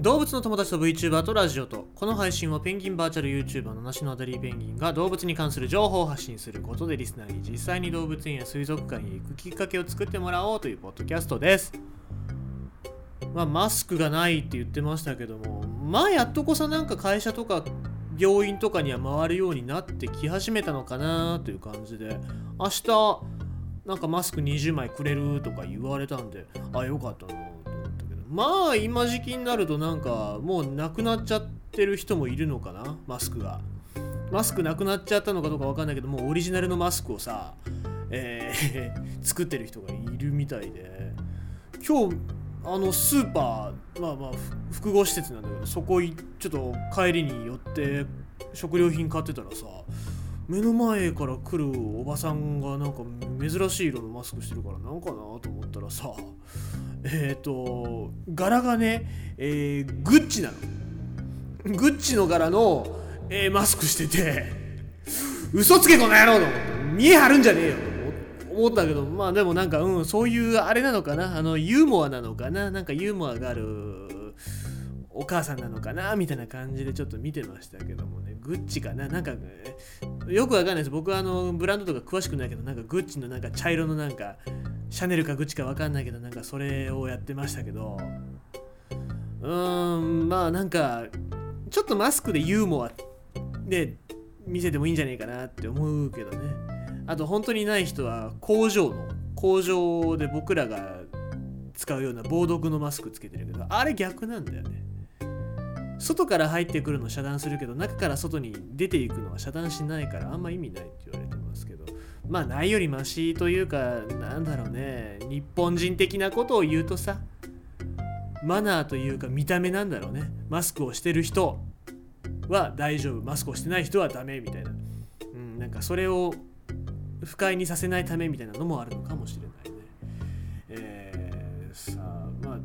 動物の友達と VTuber とラジオとこの配信はペンギンバーチャル YouTuber の梨のアダリーペンギンが動物に関する情報を発信することでリスナーに実際に動物園や水族館へ行くきっかけを作ってもらおうというポッドキャストですまあマスクがないって言ってましたけどもまあやっとこそなんか会社とか病院とかには回るようになってき始めたのかなという感じで明日なんかマスク20枚くれるとか言われたんであよかったな。まあ今時期になるとなんかもうなくなっちゃってる人もいるのかな？マスクが。マスクなくなっちゃったのかどうかわかんないけどもうオリジナルのマスクをさ、えー 作ってる人がいるみたいで。今日あのスーパーまあまあ複合施設なんだけどそこちょっと帰りに寄って食料品買ってたらさ目の前から来るおばさんがなんか珍しい色のマスクしてるからなんかなと思ったらさえっ、と柄がね、えーグッチなの。グッチの柄の、えーマスクしてて嘘つけこの野郎と見え張るんじゃねえよ。と思思ったけどまあでもなんかうんそういうあれなのかな。あのユーモアなのかな。なんかユーモアがあるお母さんなのかなみたいな感じでちょっと見てましたけどもね。グッチかな？なんかえーよくわかんないです。僕はあのブランドとか詳しくないけどなんかグッチのなんか茶色のなんかシャネルかグッチかわかんないけどなんかそれをやってましたけど。うーんまあなんかちょっとマスクでユーモアで見せてもいいんじゃねえかなって思うけどね。あと本当にない人は工場の工場で僕らが使うような防毒のマスクつけてるけどあれ逆なんだよね。外から入ってくるの遮断するけど中から外に出ていくのは遮断しないからあんま意味ないって言われてますけど。まあないよりマシというかなんだろうね。日本人的なことを言うとさマナーというか見た目なんだろうね。マスクをしてる人は大丈夫。マスクをしてない人はダメみたいな、うん、なんかそれを不快にさせないためみたいなのもあるのかもしれないね。えー、さあま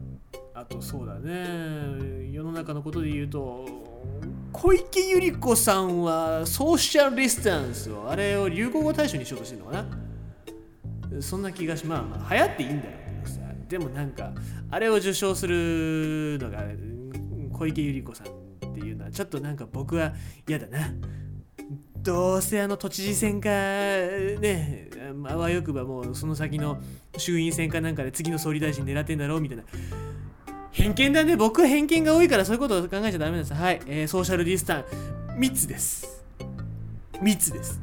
ああとそうだね。の中のことで言うと小池百合子さんはソーシャルディスタンスをあれを流行語大賞にしようとしてるのかな。そんな気がしまあまあ流行っていいんだよけどさ。でもなんかあれを受賞するのが小池百合子さんっていうのはちょっとなんか僕は嫌だな。どうせあの都知事選かねあわよくばもうその先の衆院選かなんかで次の総理大臣狙ってんだろうみたいな。偏見だね。僕は偏見が多いからそういうことを考えちゃダメです。はい、えーソーシャルディスタン密です。密です。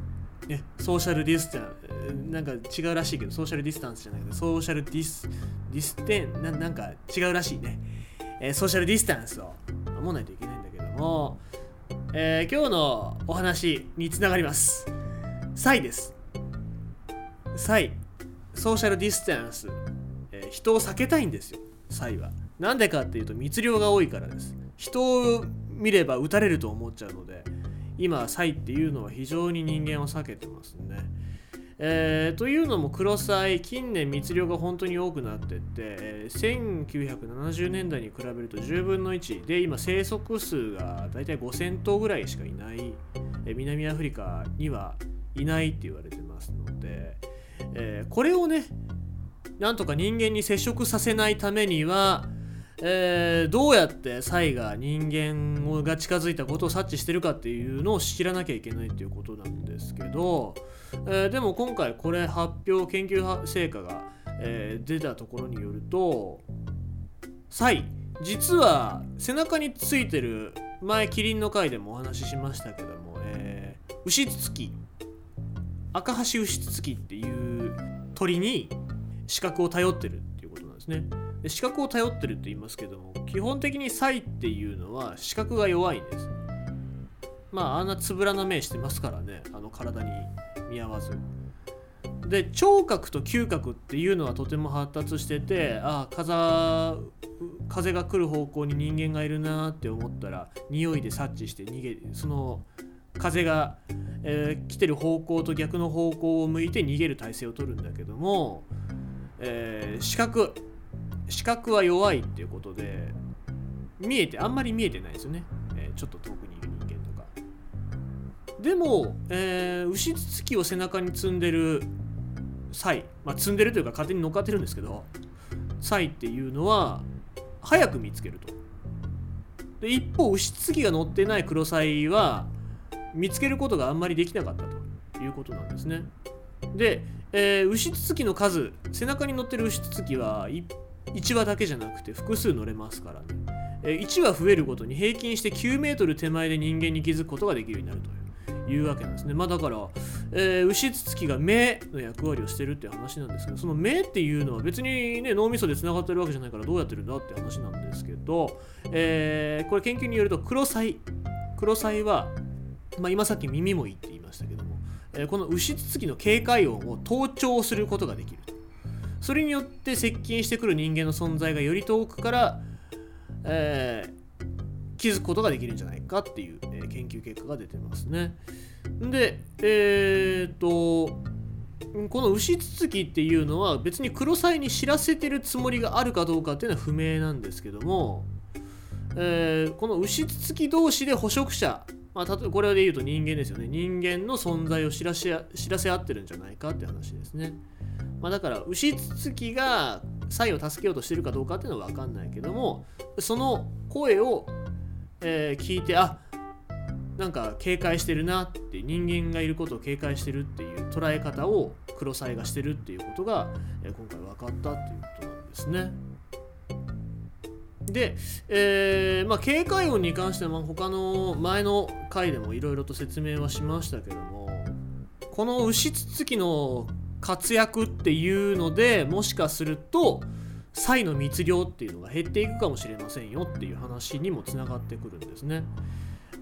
ね、ソーシャルディスタンえーなんか違うらしいけどソーシャルディスタンスじゃないけどソーシャルディスディステンななんか違うらしいね、えーソーシャルディスタンスを守らないといけないんだけども、えー今日のお話につながります。サイです。サイソーシャルディスタンス、えー人を避けたいんですよ。サイは。なんでかっていうと密漁が多いからです。人を見れば撃たれると思っちゃうので今サイっていうのは非常に人間を避けてますねえーというのもクロサイ近年密漁が本当に多くなってって、1970年代に比べると10分の1で今生息数がだいたい5000頭ぐらいしかいない、え南アフリカにはいないって言われてますので、えーこれをねなんとか人間に接触させないためには、えーどうやってサイが人間が近づいたことを察知してるかっていうのを知らなきゃいけないっていうことなんですけど、えーでも今回これ発表研究成果が、えー出たところによるとサイ実は背中についてる前キリンの回でもお話ししましたけども、えー、ウシツツキ赤橋ウシツツキっていう鳥に視覚を頼ってるっていうことなんですね。で視覚を頼ってるって言いますけども基本的にサイっていうのは視覚が弱いんです。まああんなつぶらな目してますからねあの体に見合わず。で聴覚と嗅覚っていうのはとても発達しててああ風が来る方向に人間がいるなって思ったら匂いで察知して逃げその風が、えー来てる方向と逆の方向を向いて逃げる体勢を取るんだけども、えー視覚視覚は弱いっていうことで見えてあんまり見えてないですよね、えーちょっと遠くにいる人間とか。でも、えー牛つつきを背中に積んでるサイ、まあ、積んでるというか勝手に乗っかってるんですけどサイっていうのは早く見つけると。で一方牛つきが乗ってないクロサイは見つけることがあんまりできなかったと。いうことなんですね。で、えー、牛つきの数背中に乗ってる牛つきは1羽だけじゃなくて複数乗れますからね、え、1羽増えるごとに平均して9メートル手前で人間に気づくことができるようになるというわけなんですね。まあだから、えー、牛つきが目の役割をしてるっていう話なんですけどその目っていうのは別にね脳みそでつながってるわけじゃないからどうやってるんだって話なんですけど、えー、これ研究によるとクロサイ。クロサイは、まあ、今さっき耳もいいって言いましたけども、えー、この牛つきの警戒音を盗聴することができるそれによって接近してくる人間の存在がより遠くから、えー、気づくことができるんじゃないかっていう、えー、研究結果が出てますね。で、えー、っと、この牛つつきっていうのは別に黒サイに知らせてるつもりがあるかどうかっていうのは不明なんですけども、えー、この牛つつき同士で捕食者、まあ、例えばこれで言うと人間ですよね人間の存在を知らせ知らせ合ってるんじゃないかって話ですね。まあ、だから牛つつきがサイを助けようとしてるかどうかっていうのは分かんないけどもその声を、えー、聞いてあなんか警戒してるなって人間がいることを警戒してるっていう捉え方を黒サイがしてるっていうことが、えー、今回分かったっていうことなんですね。で、えー、まあ、警戒音に関しては他の前の回でもいろいろと説明はしましたけどもこの牛つつきの活躍っていうのでもしかするとサイの密漁っていうのが減っていくかもしれませんよっていう話にもつながってくるんですね。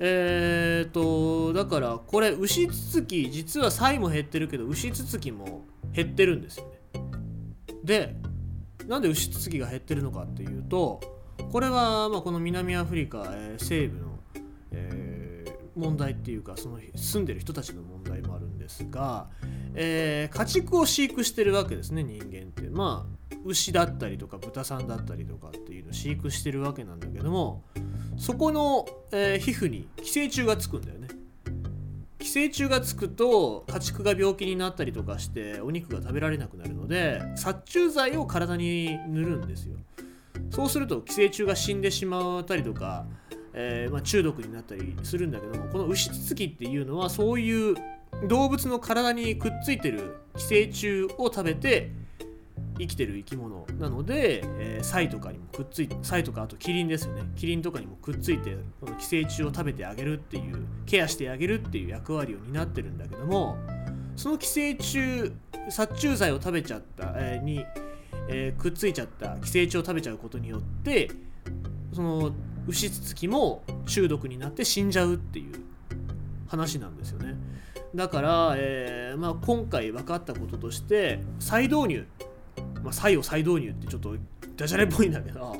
えーとだからこれ牛つつき実はサイも減ってるけど牛つつきも減ってるんですよね。でなんで牛つつきが減ってるのかっていうとこれはまこの南アフリカ、えー、西部の、えー、問題っていうかその住んでる人たちの問題もあるんですが、えー、家畜を飼育してるわけですね人間って。まあ牛だったりとか豚さんだったりとかっていうのを飼育してるわけなんだけどもそこの、えー、皮膚に寄生虫がつくんだよね。寄生虫がつくと家畜が病気になったりとかしてお肉が食べられなくなるので殺虫剤を体に塗るんですよ。そうすると寄生虫が死んでしまったりとか、えー、まあ、中毒になったりするんだけどもこの牛つつきっていうのはそういう動物の体にくっついてる寄生虫を食べて生きてる生き物なので、えー、サイとかにもくっついてサイとかあとキリンですよね。キリンとかにもくっついてこの寄生虫を食べてあげるっていうケアしてあげるっていう役割を担ってるんだけどもその寄生虫殺虫剤を食べちゃった、えー、に、えー、くっついちゃった寄生虫を食べちゃうことによってその牛つつきも中毒になって死んじゃうっていう話なんですよね。だから、えーまあ、今回分かったこととして再導入、まあ、再を再導入ってちょっとダジャレっぽいんだけど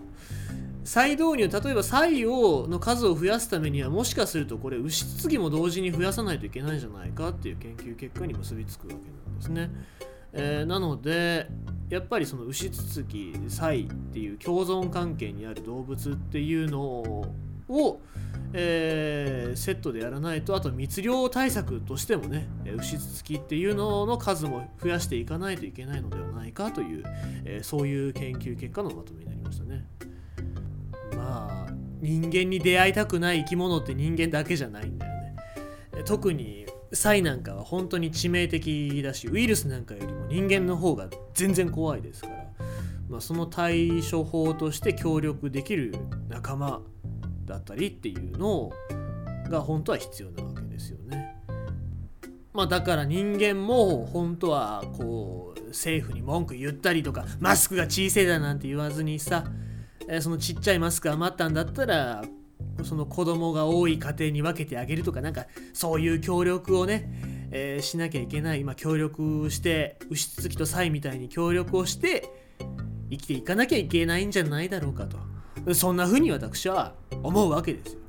再導入例えば再をの数を増やすためにはもしかするとこれ牛つつぎも同時に増やさないといけないんじゃないかっていう研究結果に結びつくわけなんですね。えー、なのでやっぱりその牛つつきサイっていう共存関係にある動物っていうのをえー、セットでやらないとあと密漁対策としてもね牛つきっていうのの数も増やしていかないといけないのではないかという、えー、そういう研究結果のまとめになりましたね。まあ人間に出会いたくない生き物って人間だけじゃないんだよね。特にサイなんかは本当に致命的だしウイルスなんかよりも人間の方が全然怖いですから、まあ、その対処法として協力できる仲間だったりっていうのが本当は必要なわけですよね。まあ、だから人間も本当はこう政府に文句言ったりとかマスクが小さいだなんて言わずにさそのちっちゃいマスク余ったんだったらその子供が多い家庭に分けてあげるとかなんかそういう協力をね、えー、しなきゃいけない今協力して牛つきとサイみたいに協力をして生きていかなきゃいけないんじゃないだろうかと。そんな風に私は思うわけですよ。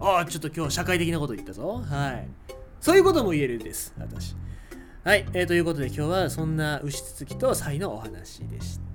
ああ、ちょっと今日社会的なこと言ったぞ。はい。そういうことも言えるんです、私。はい、えー、ということで今日はそんな牛つつきとサイのお話でした。